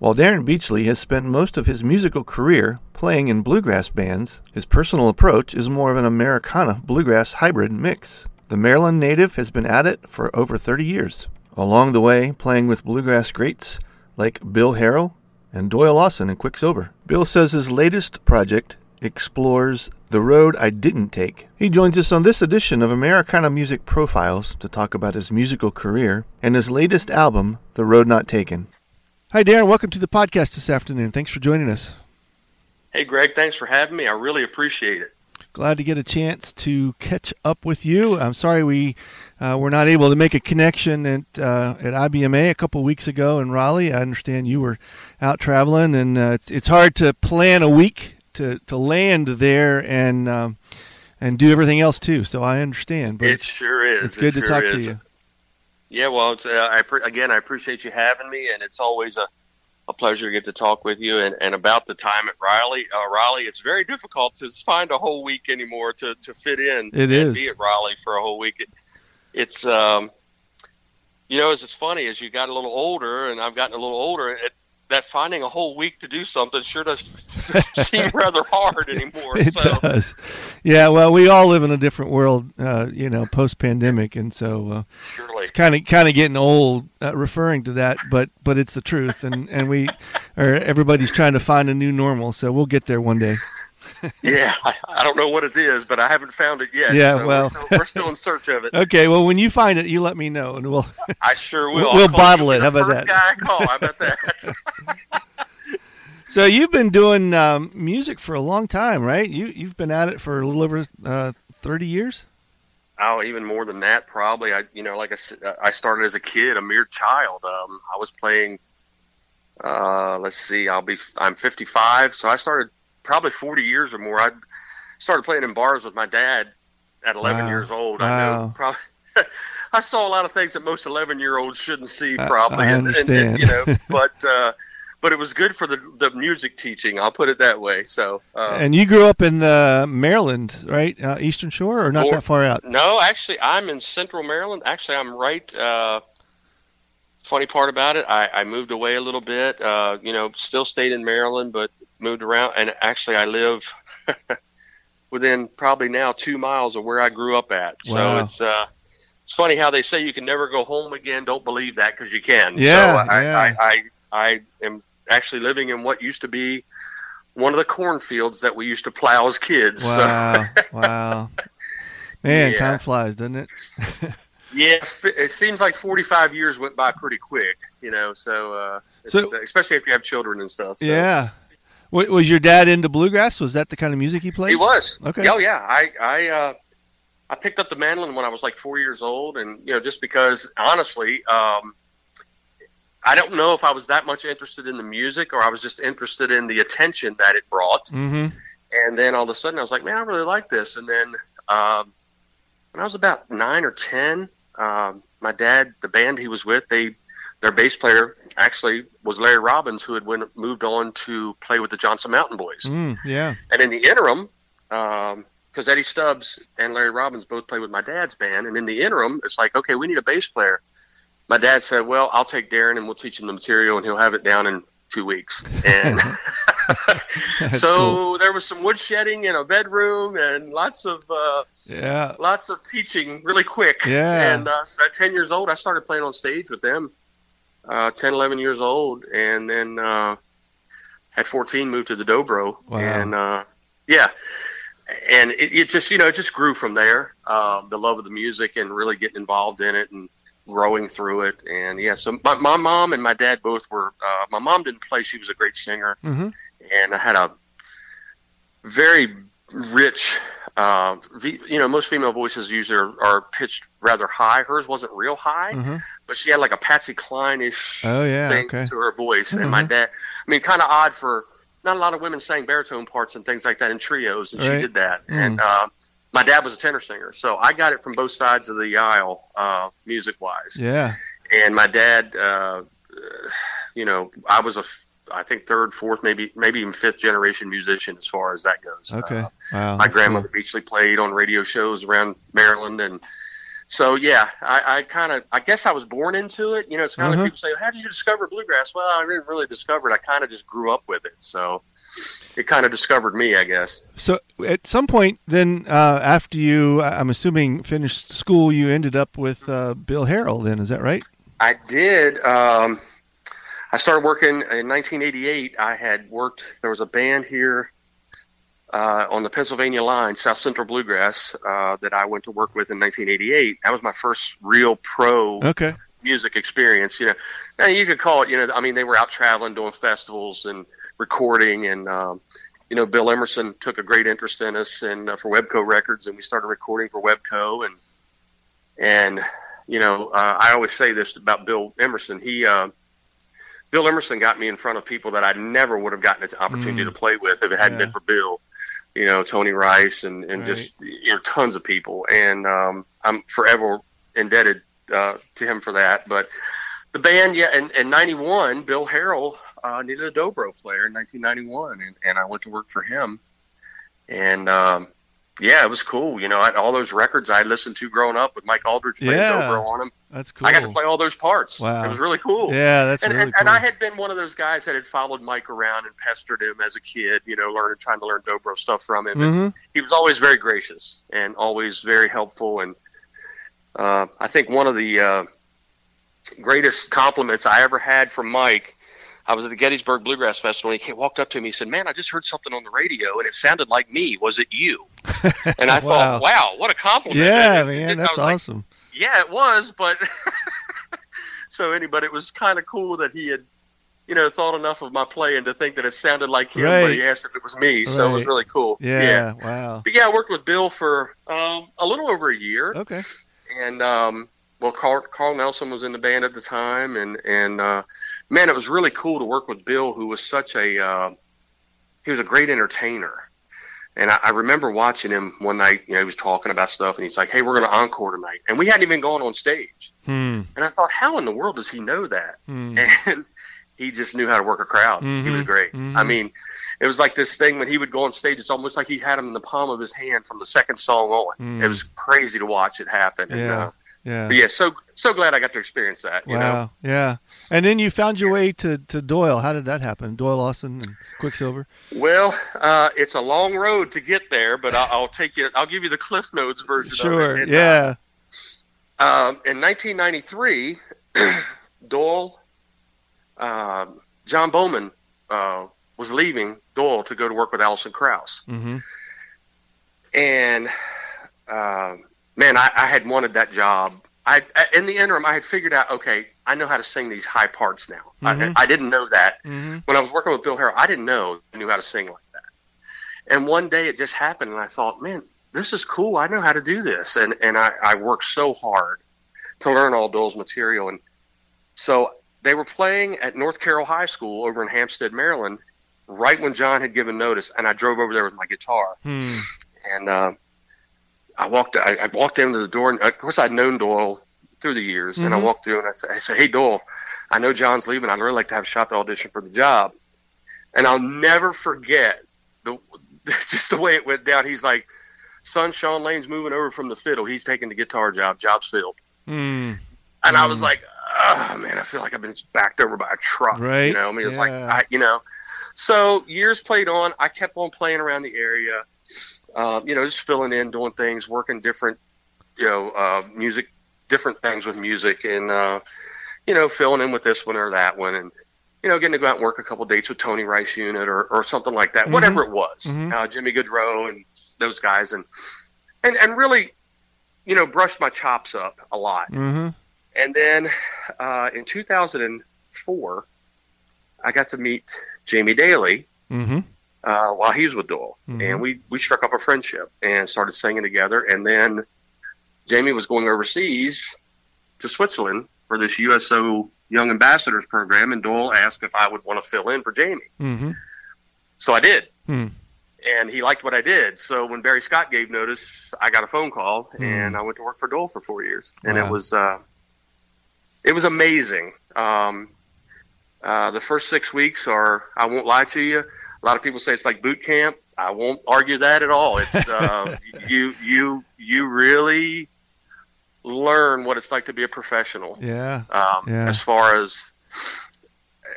While Darren Beachley has spent most of his musical career playing in bluegrass bands, his personal approach is more of an Americana bluegrass hybrid mix. The Maryland native has been at it for over 30 years, along the way playing with bluegrass greats like Bill Harrell and Doyle Lawson in Quicksilver. Bill says his latest project explores the road I didn't take. He joins us on this edition of Americana Music Profiles to talk about his musical career and his latest album, The Road Not Taken. Hi, Darren. Welcome to the podcast this afternoon. Thanks for joining us. Hey, Greg. Thanks for having me. I really appreciate it. Glad to get a chance to catch up with you. I'm sorry we uh, were not able to make a connection at uh, at IBMA a couple weeks ago in Raleigh. I understand you were out traveling, and uh, it's it's hard to plan a week to, to land there and um, and do everything else too. So I understand. But it sure is. It's good it to sure talk is. to you. Yeah, well, it's, uh, I again, I appreciate you having me, and it's always a, a pleasure to get to talk with you. And, and about the time at Raleigh, uh, Raleigh, it's very difficult to find a whole week anymore to, to fit in. It and is. be at Raleigh for a whole week. It, it's um, you know, as it's funny as you got a little older, and I've gotten a little older. It, that finding a whole week to do something sure does seem rather hard anymore. It so does. Yeah. Well, we all live in a different world, uh, you know, post pandemic, and so uh, surely, it's kind of kind of getting old uh, referring to that, but but it's the truth, and and we or everybody's trying to find a new normal. So we'll get there one day. Yeah, I, I don't know what it is, but I haven't found it yet. Yeah, so well. we're still, we're still in search of it. Okay. Well, when you find it, you let me know, and we'll. I sure will. We'll bottle it. How about that? Guy I call. How about that? So you've been doing um, music for a long time, right? You you've been at it for a little over uh, thirty years. oh, even more than that, probably. I, you know, like I, s- I started as a kid, a mere child. Um, I was playing. Uh, let's see, I'll be. I'm 55, so I started probably 40 years or more. I started playing in bars with my dad at 11 Wow. years old. I know, probably. I saw a lot of things that most 11 year olds shouldn't see, I- probably. I and, and- and, understand. you know, but uh, but it was good for the the music teaching. I'll put it that way. So. Uh, and you grew up in uh, Maryland, right? Uh, Eastern Shore, or not Or- that far out? No, actually, I'm in Central Maryland. Actually, I'm right. Uh, funny part about it, I, I moved away a little bit. Uh, you know, still stayed in Maryland, but moved around. And actually, I live within probably now two miles of where I grew up at. Wow. So it's uh, it's funny how they say you can never go home again. Don't believe that because you can. Yeah, so I, yeah. I, I I am actually living in what used to be one of the cornfields that we used to plow as kids. So- Wow, wow. Man, Yeah. time flies, doesn't it? Yeah, it seems like 45 years went by pretty quick, you know. So, uh, So- uh, especially if you have children and stuff. So. Yeah. Was your dad into bluegrass? Was that the kind of music he played? he was. Okay. Oh yeah, I I uh, I picked up the mandolin when I was like four years old, and you know, just because honestly, um, I don't know if I was that much interested in the music or I was just interested in the attention that it brought. Mm-hmm. And then all of a sudden, I was like, man, I really like this. And then um, when I was about nine or ten, um, my dad, the band he was with, they their bass player actually was Larry Robbins, who had went, moved on to play with the Johnson Mountain Boys. Mm, yeah. And in the interim, because Eddie Stubbs and Larry Robbins both played with my dad's band, and in the interim, it's like, okay, we need a bass player. My dad said, well, I'll take Darren and we'll teach him the material, and he'll have it down in two weeks. And so cool. there was some woodshedding in a bedroom and lots of uh, Yeah. lots of teaching really quick. Yeah. And uh, so at 10 years old, I started playing on stage with them. Uh, 10, 11 years old, and then uh, at 14 moved to the Dobro. Wow. And uh, yeah, and it, it just you know it just grew from there. Um, the love of the music and really getting involved in it and growing through it. And yeah, so my, my mom and my dad both were. Uh, my mom didn't play; she was a great singer, Mm-hmm. and I had a very rich. Uh, you know, most female voices usually are, are pitched rather high. Hers wasn't real high, Mm-hmm. But she had like a Patsy Cline-ish Oh yeah. thing Okay. to her voice. And my Mhm. dad, I mean, kind of odd for not a lot of women sang baritone parts and things like that in trios, and she did that. Mm. And uh, my dad was a tenor singer, so I got it from both sides of the aisle, uh, music wise. Yeah. And my dad, uh, you know, I was a I think third, fourth, maybe maybe even fifth generation musician as far as that goes. Okay. Uh, wow. my grandmother Beachley played on radio shows around Maryland, and so yeah, I, I kind of, I guess I was born into it. You know, it's kind of Uh-huh. like people say, "How did you discover bluegrass?" Well, I didn't really discover it. I kind of just grew up with it, so it kind of discovered me, I guess. So at some point, then uh, after you, I'm assuming, finished school, you ended up with uh, Bill Harrell. Then is that right? I did. Um, I started working in 1988. I had worked. There was a band here uh, on the Pennsylvania line, South Central Bluegrass, uh, that I went to work with in 1988. That was my first real pro Okay. music experience. You know, now you could call it. You know, I mean, they were out traveling, doing festivals and recording, and um, you know, Bill Emerson took a great interest in us and uh, for Webco Records, and we started recording for Webco, and and you know, uh, I always say this about Bill Emerson. He uh, Bill Emerson got me in front of people that I never would have gotten an opportunity Mm. to play with if it hadn't Yeah. been for Bill. You know, Tony Rice and, and Right. just you know tons of people, and um, I'm forever indebted uh, to him for that. But the band, yeah, in, in '91, Bill Harrell uh, needed a dobro player in 1991, and, and I went to work for him. And um, yeah, it was cool. You know, I, all those records I listened to growing up with Mike Auldridge playing Yeah. dobro on them. That's cool. I got to play all those parts. Wow. It was really cool. Yeah, that's and, really and, cool. and I had been one of those guys that had followed Mike around and pestered him as a kid, you know, learning, trying to learn dobro stuff from him. And Mhm. he was always very gracious and always very helpful. And uh, I think one of the uh, greatest compliments I ever had from Mike, I was at the Gettysburg Bluegrass Festival, and he came, walked up to me and said, "Man, I just heard something on the radio, and it sounded like me. Was it you?" And I Wow. thought, "Wow, what a compliment!" Yeah, And- man, and that's was like, awesome. yeah, it was, but so anybody, it was kind of cool that he had, you know, thought enough of my playing to think that it sounded like him, but he asked if it was me, so it was really cool. Yeah, wow. But yeah, I worked with Bill for um, a little over a year, Okay. and um, well, Carl, Carl Nelson was in the band at the time, and and uh, man, it was really cool to work with Bill, who was such a uh, he was a great entertainer. And I, I remember watching him one night. You know, he was talking about stuff, and he's like, "Hey, we're going to encore tonight," and we hadn't even gone on stage. Hmm. And I thought, how in the world does he know that? Hmm. And he just knew how to work a crowd. He was Mhm. great. Mhm. I mean, it was like this thing when he would go on stage. It's almost like he had him in the palm of his hand from the second song on. Mm. It was crazy to watch it happen. And, Yeah. uh, Yeah. But yeah, so so glad I got to experience that. You wow. know? Yeah. And then you found your way to, to Doyle. How did that happen? Doyle Lawson and Quicksilver. Well, uh, it's a long road to get there, but I'll, I'll take you. I'll give you the Cliff Notes version. Sure. Of it. And, yeah. Uh, um, in 1993, Doyle, uh, John Bowman uh, was leaving Doyle to go to work with Alison Krauss, mm-hmm. and uh, man, I, I had wanted that job. I in the interim, I had figured out, okay, I know how to sing these high parts now. Mhm. I, I didn't know that Mm-hmm. when I was working with Bill Harrell. I didn't know I knew how to sing like that. And one day it just happened, and I thought, man, this is cool. I know how to do this, and and I, I worked so hard to learn all Doyle's material, and so they were playing at North Carroll High School over in Hampstead, Maryland, right when John had given notice, and I drove over there with my guitar, Hmm. and uh, I walked. I, I walked into the door, and of course I'd known Doyle through the years, and I Mhm. walked through, and I said, I said, "Hey Doyle, I know John's leaving. I'd really like to have a shot to audition for the job." And I'll never forget the just the way it went down. He's like, "Son, Shawn Lane's moving over from the fiddle. He's taking the guitar job. Job's filled." Mm. And I was Mm. like, oh man, I feel like I've been backed over by a truck. Right. You know, I mean, it's like, I, you know. So years played on. I kept on playing around the area, uh, you know, just filling in, doing things, working different, you know, uh, music, different things with music, and uh, you know, filling in with this one or that one, and you know, getting to go out and work a couple dates with Tony Rice Unit or, or something like that, Mhm. whatever it was. Mhm. Uh, Jimmy Gaudreau and those guys, and and and really, you know, brushed my chops up a lot. Mm-hmm. And then uh, in 2004, I got to meet Jamie Dailey Mm-hmm. uh, while he was with Doyle, Mhm. and we we struck up a friendship and started singing together. And then Jamie was going overseas to Switzerland for this USO Young Ambassadors program, and Doyle asked if I would want to fill in for Jamie. Mm-hmm. So I did. Hmm. And he liked what I did. So when Barry Scott gave notice, I got a phone call, Hmm. and I went to work for Doyle for four years, and Wow. it was uh, it was amazing. Um, uh, the first six weeks are, I won't lie to you. A lot of people say it's like boot camp. I won't argue that at all. It's uh, you you you really learn what it's like to be a professional. Yeah. Um, Yeah. As far as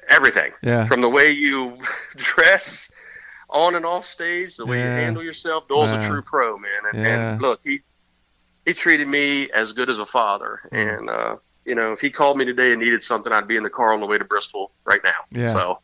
everything Yeah. from the way you dress on and off stage, the way you handle yourself. Doyle's Wow. a true pro, man. And, Yeah. and look, he he treated me as good as a father. Mm. And uh, you know, if he called me today and needed something, I'd be in the car on the way to Bristol right now. Yeah. So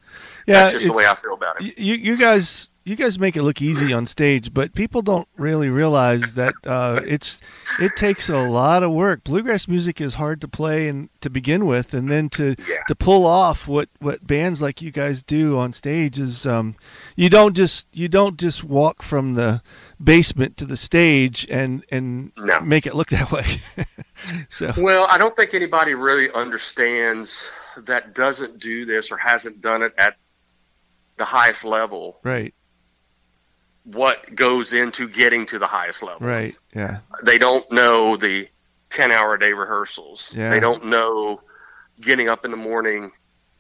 Yeah. that's just the way I feel about it. You you guys you guys make it look easy on stage, but people don't really realize that uh, it's it takes a lot of work. Bluegrass music is hard to play and to begin with, and then to Yeah. to pull off what, what bands like you guys do on stage is um, you don't just you don't just walk from the basement to the stage and and No. make it look that way. so Well, I don't think anybody really understands that doesn't do this or hasn't done it at the highest level. right, What goes into getting to the highest level? right, yeah, they don't know the 10 hour a day rehearsals. Yeah. They don't know getting up in the morning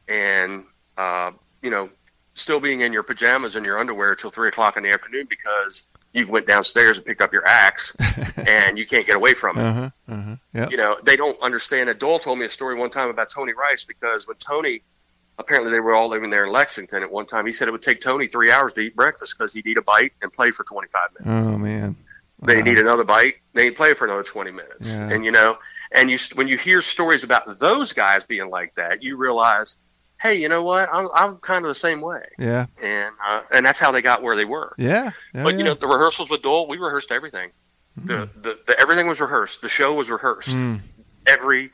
and, uh, you know, still being in your pajamas and your underwear till three o'clock in the afternoon because you've went downstairs and picked up your axe and you can't get away from it. uh huh, uh huh, yeah, You know, they don't understand it. Doyle told me a story one time about Tony Rice because when Tony, apparently they were all living there in Lexington at one time, he said it would take Tony three hours to eat breakfast because he'd eat a bite and play for 25 minutes. oh man, Then Wow. he'd eat another bite. Then he'd play for another 20 minutes. Yeah. And, you know, and you when you hear stories about those guys being like that, you realize, hey, you know what? I'm, I'm kind of the same way. yeah, And uh, and that's how they got where they were. yeah, yeah, but, you yeah. know, the rehearsals with Doyle, we rehearsed everything. The, the, the Everything was rehearsed. The show was rehearsed. Mm, Every,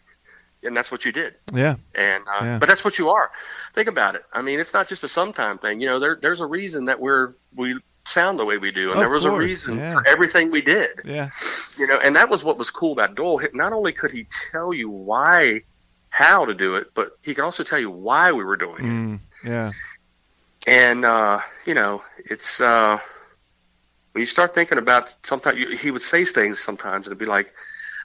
and that's what you did. yeah, And uh, Yeah. but that's what you are. Think about it. I mean, it's not just a sometime thing. You know, there there's a reason that we're we sound the way we do, and Of there was a reason yeah. for everything we did. yeah, You know, and that was what was cool about Doyle. Not only could he tell you why, how to do it, but he could also tell you why we were doing it. mm, yeah, And uh, you know, it's uh, when you start thinking about sometimes you, he would say things sometimes, and it'd be like,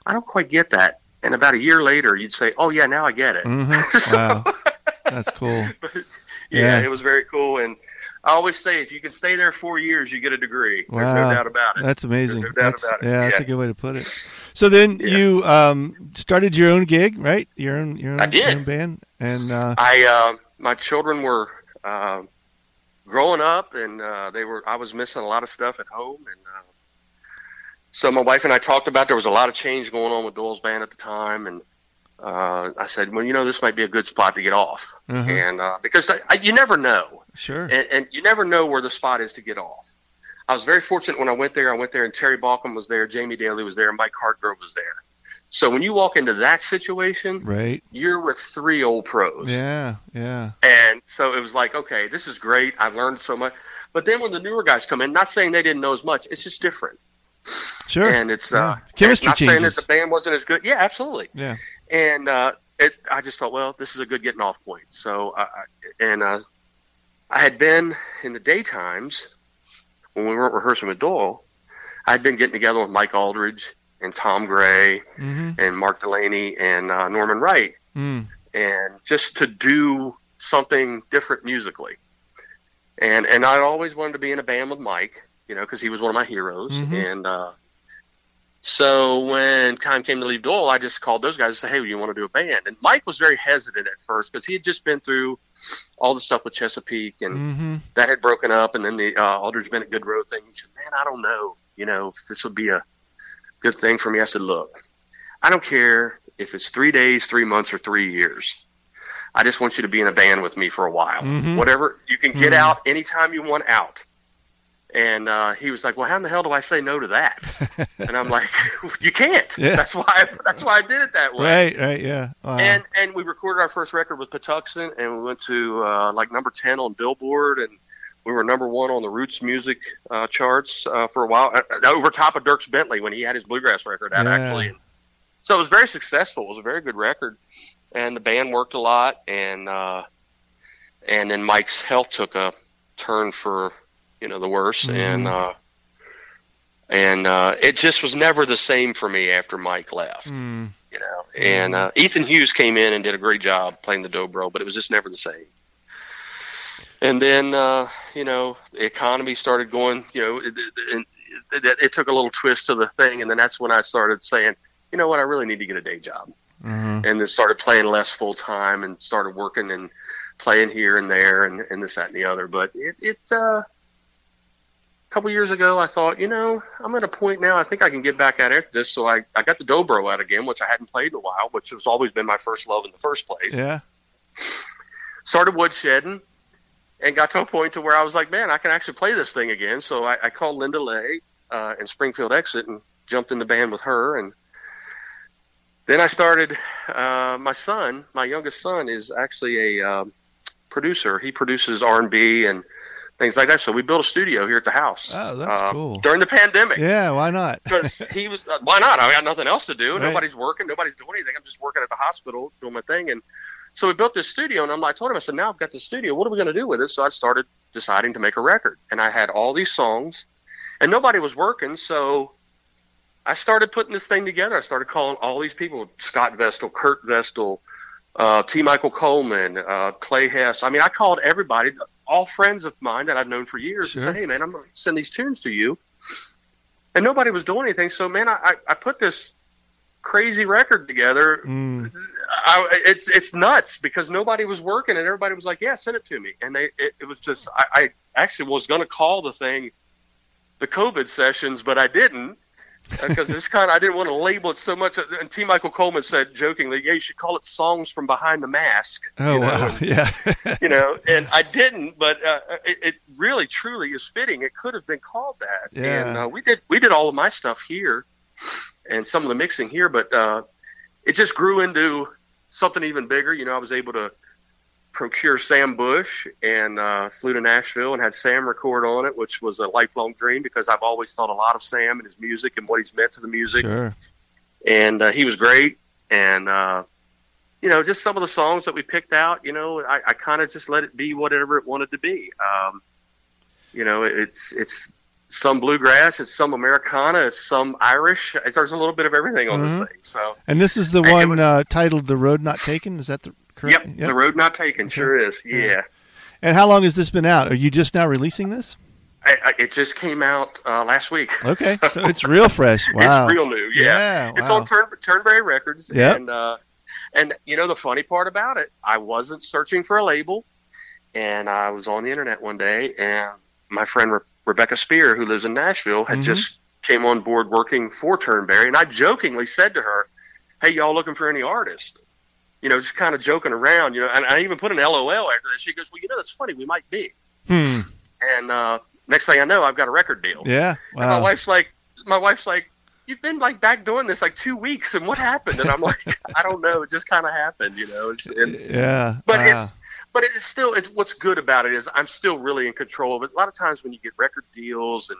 I don't quite get that. And about a year later, you'd say, Oh yeah, now I get it. hmm So- wow, that's cool. but yeah, Yeah. it was very cool. And I always say if you can stay there four years, you get a degree. There's Wow. no doubt about it. That's amazing. No doubt That's- about it. Yeah, that's a good way to put it. So then Yeah. you um, started your own gig, right? Your own your own, I did. own band, and uh, I uh, my children were uh, growing up, and uh, they were. I was missing a lot of stuff at home, and uh, so my wife and I talked about there was a lot of change going on with Doyle's band at the time, and uh, I said, well, you know, this might be a good spot to get off, uh-huh. and uh, because I, I, you never know, sure, and, and you never know where the spot is to get off. I was very fortunate when I went there. I went there, and Terry Baucom was there, Jamie Dailey was there, and Mike Hartgrove was there. So when you walk into that situation, right? you're with three old pros. Yeah, yeah, And so it was like, okay, this is great. I've learned so much. But then when the newer guys come in, not saying they didn't know as much, it's just different. Sure. And it's Yeah. uh, chemistry not saying that the band wasn't as good. Yeah, absolutely. yeah, And uh, it, I just thought, well, this is a good getting off point. So, I, I- and uh, I had been in the daytimes when we weren't rehearsing with Doyle. I had been getting together with Mike Auldridge and Tom Gray mm-hmm. and Mark Delaney and uh, Norman Wright. mm. and just to do something different musically. And and I'd always wanted to be in a band with Mike, you know, because he was one of my heroes. Mhm. And uh, so when time came to leave Doyle, I just called those guys and said, "Hey, you want to do a band?" And Mike was very hesitant at first because he had just been through all the stuff with Chesapeake, and Mm-hmm. that had broken up, and then the uh, Auldridge Bennett Gaudreau thing. He said, "Man, I don't know, you know, if this would be a good thing for me." I said, "Look, I don't care if it's three days, three months, or three years. I just want you to be in a band with me for a while. Mhm. Whatever you can get Mhm. out anytime you want out." And uh, he was like, "Well, how in the hell do I say no to that?" and I'm like, "You can't. Yeah. That's why. I, that's why I did it that way." Right, right, yeah. Wow. And and we recorded our first record with Patuxent, and we went to uh, like number ten on Billboard, and we were number one on the Roots music uh, charts uh, for a while, uh, uh, over top of Dierks Bentley when he had his bluegrass record out Yeah. actually. And so it was very successful. It was a very good record, and the band worked a lot, and uh, and then Mike's health took a turn for you know the worse, Mhm. and uh, and uh, it just was never the same for me after Mike left Mm. you know. And uh, Ethan Hughes came in and did a great job playing the dobro, but it was just never the same. And then, uh, you know, the economy started going. You know, it, it, it, it took a little twist to the thing, and then that's when I started saying, you know what, I really need to get a day job, Mhm. and then started playing less full time and started working and playing here and there and, and this that and the other. But it, it's uh, couple years ago, I thought, you know, I'm at a point now. I think I can get back at it. This, so I, I got the dobro out again, which I hadn't played in a while, which has always been my first love in the first place. Yeah. Started woodshedding, and got to a point to where I was like, man, I can actually play this thing again. So I, I called Linda Lay uh, in Springfield Exit and jumped in the band with her, and then I started. Uh, my son, my youngest son, is actually a um, producer. He produces R and B and things like that. So we built a studio here at the house. Oh, that's uh, cool. During the pandemic, Yeah, why not? because he was. Uh, why not? I got nothing else to do. Right. Nobody's working. Nobody's doing anything. I'm just working at the hospital doing my thing. And so we built this studio, and I'm like, I told him, I said, now I've got the studio. What are we going to do with it? So I started deciding to make a record, and I had all these songs, and nobody was working. So I started putting this thing together. I started calling all these people: Scott Vestal, Kurt Vestal, uh, T. Michael Coleman, uh, Clay Hess. I mean, I called everybody, all friends of mine that I've known for years, and say, "Hey, man, I'm going to send these tunes to you." And nobody was doing anything. So, man, I, I, I put this crazy record together. Mm. I, it's it's nuts because nobody was working, and everybody was like, "Yeah, send it to me." And they it, it was just I, I actually was going to call the thing the COVID sessions, but I didn't because this kind of I didn't want to label it so much. And T. Michael Coleman said jokingly, "Yeah, you should call it songs from behind the mask." Oh you know, wow. and- Yeah. you know, and I didn't, but uh, it, it really, truly is fitting. It could have been called that, Yeah. and uh, we did we did all of my stuff here, and some of the mixing here, but uh, it just grew into something even bigger. You know, I was able to procure Sam Bush and uh, flew to Nashville and had Sam record on it, which was a lifelong dream because I've always thought a lot of Sam and his music and what he's meant to the music Sure. and uh, he was great. And uh, you know, just some of the songs that we picked out, you know, I, I kind of just let it be whatever it wanted to be. Um, you know, it's it's some bluegrass, it's some Americana, it's some Irish. It's, there's a little bit of everything on Mhm. this thing. So, And this is the one was- uh, titled "The Road Not Taken." Is that the correct? yep, the road not taken, sure is. Yeah. Yeah, And how long has this been out? Are you just now releasing this? I, I, it just came out uh, last week. Okay, so it's real fresh. Wow, it's real new. Yeah, Yeah, it's wow. on Turn, Turnberry Records. Yep. and uh, and you know the funny part about it, I wasn't searching for a label, and I was on the internet one day, and my friend Re- Rebecca Spear, who lives in Nashville, had Mhm. just came on board working for Turnberry, and I jokingly said to her, "Hey, y'all looking for any artist?" You know, just kind of joking around, you know, and I even put an LOL after that. She goes, "Well, you know, that's funny. We might be." Hmm. And uh, next thing I know, I've got a record deal. Yeah. And my wife's like, my wife's like, you've been like back doing this like two weeks, and what happened? And I'm like, I don't know. It just kind of happened, you know. It's, and, Yeah. but wow. it's, but it's still, it's what's good about it is I'm still really in control of it. A lot of times when you get record deals and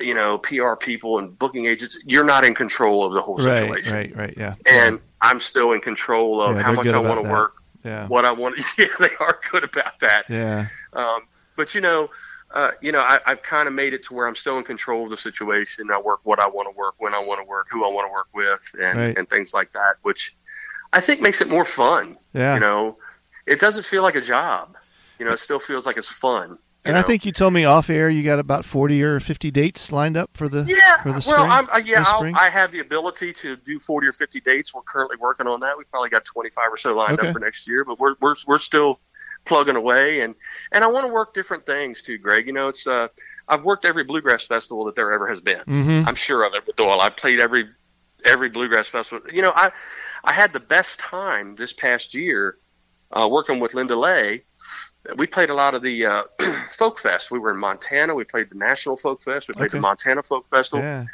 you know PR people and booking agents, you're not in control of the whole right, situation. right, right. Yeah. And I'm still in control of Yeah, how much I want to work, yeah. what I want. Yeah, they are good about that. Yeah. Um, but you know, uh, you know, I, I've kind of made it to where I'm still in control of the situation. I work what I want to work, when I want to work, who I want to work with, and, Right. and things like that, which I think makes it more fun. Yeah. You know, it doesn't feel like a job. You know, it still feels like it's fun. And I think you told me off air you got about forty or fifty dates lined up for the Yeah, for the well. I'm, uh, yeah, spring? I have the ability to do 40 or 50 dates. We're currently working on that. We've probably got 25 or so lined Okay. up for next year, but we're we're we're still plugging away, and and I want to work different things too, Greg. You know, it's uh, I've worked every bluegrass festival that there ever has been. Mhm. I'm sure of it with Doyle. I played every every bluegrass festival. You know, I I had the best time this past year uh, working with Linda Lay. We played a lot of the uh, folk fest. We were in Montana. We played the National Folk Fest. We played Okay. the Montana Folk Festival. yeah.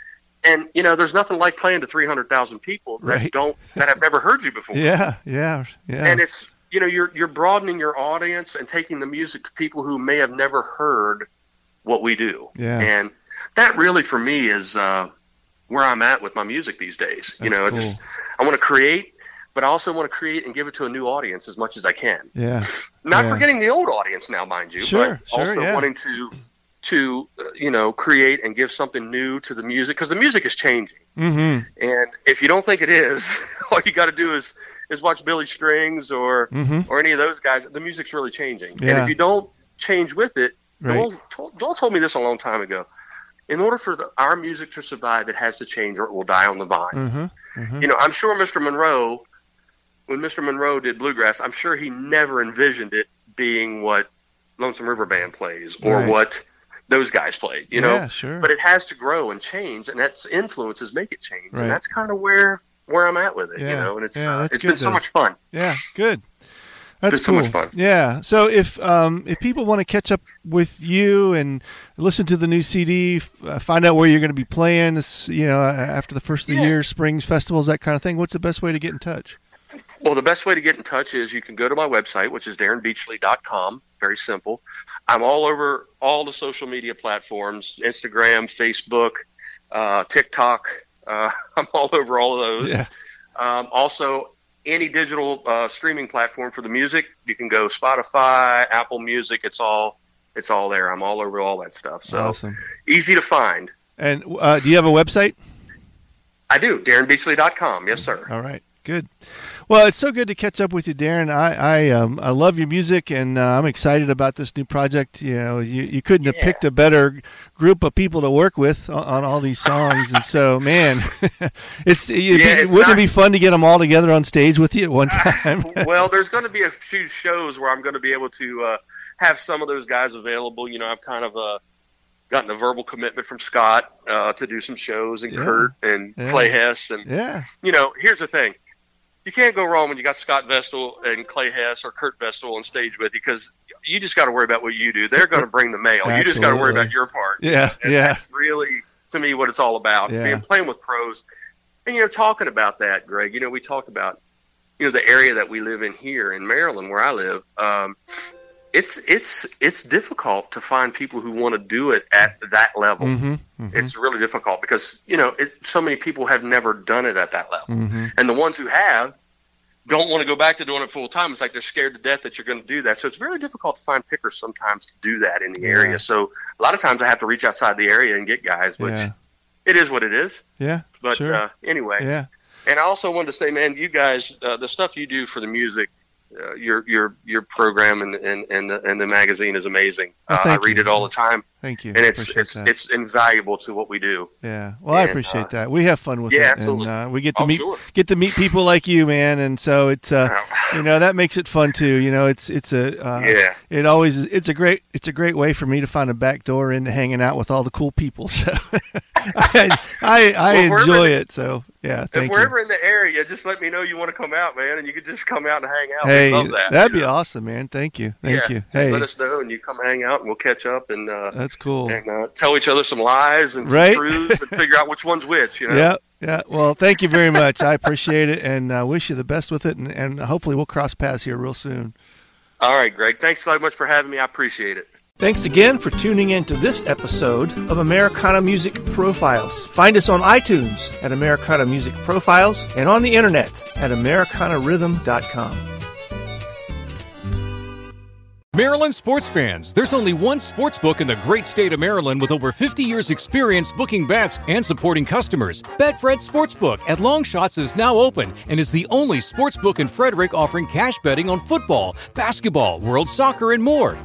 And you know, there's nothing like playing to 300,000 people that Right. don't that have never heard you before. Yeah. Yeah. Yeah. And it's you know, you're you're broadening your audience and taking the music to people who may have never heard what we do. Yeah. And that really for me is uh, where I'm at with my music these days. you know, cool. just I want to create, but I also want to create and give it to a new audience as much as I can. yeah. Not Yeah. forgetting the old audience now, mind you, Sure, but sure, also yeah. wanting to to uh, you know create and give something new to the music because the music is changing. Mm-hmm. And if you don't think it is, all you got to do is is watch Billy Strings or Mhm. or any of those guys. The music's really changing. yeah. And if you don't change with it, Right. Joel, told, Joel told me this a long time ago. In order for the, our music to survive, it has to change or it will die on the vine. Mm-hmm. You know, I'm sure Mr. Monroe, when Mr. Monroe did bluegrass, I'm sure he never envisioned it being what Lonesome River Band plays or Right. what those guys played. You know, Yeah, sure. but it has to grow and change, and that's influences make it change, Right. and that's kind of where where I'm at with it. You know, and it's Yeah, uh, it's been good so much fun. Yeah, good. That's been so cool. much fun. Yeah. So if um, if people want to catch up with you and listen to the new CD, uh, find out where you're going to be playing, this, you know, after the first of the Yeah. year, springs festivals, that kind of thing. What's the best way to get in touch? Well, the best way to get in touch is you can go to my website, which is darrenbeachley.com. Very simple. I'm all over all the social media platforms Instagram, Facebook, uh, TikTok. Uh, I'm all over all of those. Yeah. Um, also, any digital uh, streaming platform for the music, you can go Spotify, Apple Music. It's all it's all there. I'm all over all that stuff. So Awesome. easy to find. And uh, do you have a website? I do. DarrenBeachley.com. Yes, sir. All right, good. Well, it's so good to catch up with you, Darren. I I, um, I love your music, and uh, I'm excited about this new project. You know, you, you couldn't have picked a better group of people to work with on, on all these songs, and so man, it's, it, Yeah, it's wouldn't not- it be fun to get them all together on stage with you at one time? well, there's going to be a few shows where I'm going to be able to uh, have some of those guys available. You know, I've kind of uh, gotten a verbal commitment from Scott uh, to do some shows, and Yeah. Kurt and Yeah. Clay Hess, and yeah, you know, here's the thing. You can't go wrong when you got Scott Vestal and Clay Hess or Kurt Vestal on stage with you because you just got to worry about what you do. They're going to bring the mail. You just got to worry about your part. Yeah, And yeah. That's really, to me, what it's all about. Yeah. Being playing with pros. And, you know, talking about that, Greg, you know, we talked about, you know, the area that we live in here in Maryland, where I live. Um, it's it's it's difficult to find people who want to do it at that level. hmm It's really difficult because you know it, so many people have never done it at that level, hmm and the ones who have don't want to go back to doing it full time. It's like they're scared to death that you're going to do that. So it's very difficult to find pickers sometimes to do that in the Yeah. area. So a lot of times I have to reach outside the area and get guys, which Yeah. it is what it is. yeah, But sure. uh, anyway, yeah, and I also wanted to say, man, you guys, uh, the stuff you do for the music uh, your your your program and and and the, and the magazine is amazing. Well, uh, I read you. it all the time, Thank you. and it's it's that. it's invaluable to what we do. Yeah, well, I appreciate uh, that. We have fun with yeah, it, absolutely. and uh, we get to Oh, meet sure. get to meet people like you, man. And so it's uh, you know that makes it fun too. You know, it's it's a uh, Yeah. It always is- it's a great it's a great way for me to find a back door into hanging out with all the cool people. So I I, I Well, enjoy it. So yeah, If we're you. ever in the area, just let me know you want to come out, man, and you could just come out and hang out. Hey, that. that'd be know? awesome, man. Thank you, thank yeah, you. Just Hey, let us know, and you come hang out, and we'll catch up and uh, that's cool. and uh, tell each other some lies and some Right. truths, and figure out which one's which. You know. Yeah, yeah. Well, thank you very much. I appreciate it, and uh, wish you the best with it. And, and hopefully, we'll cross paths here real soon. All right, Greg. Thanks so much for having me. I appreciate it. Thanks again for tuning in to this episode of Americana Music Profiles. Find us on iTunes at Americana Music Profiles and on the internet at AmericanaRhythm.com. Maryland sports fans, there's only one sports book in the great state of Maryland with over 50 years' experience booking bets and supporting customers. Betfred Sportsbook at Longshots is now open and is the only sports book in Frederick offering cash betting on football, basketball, world soccer, and more.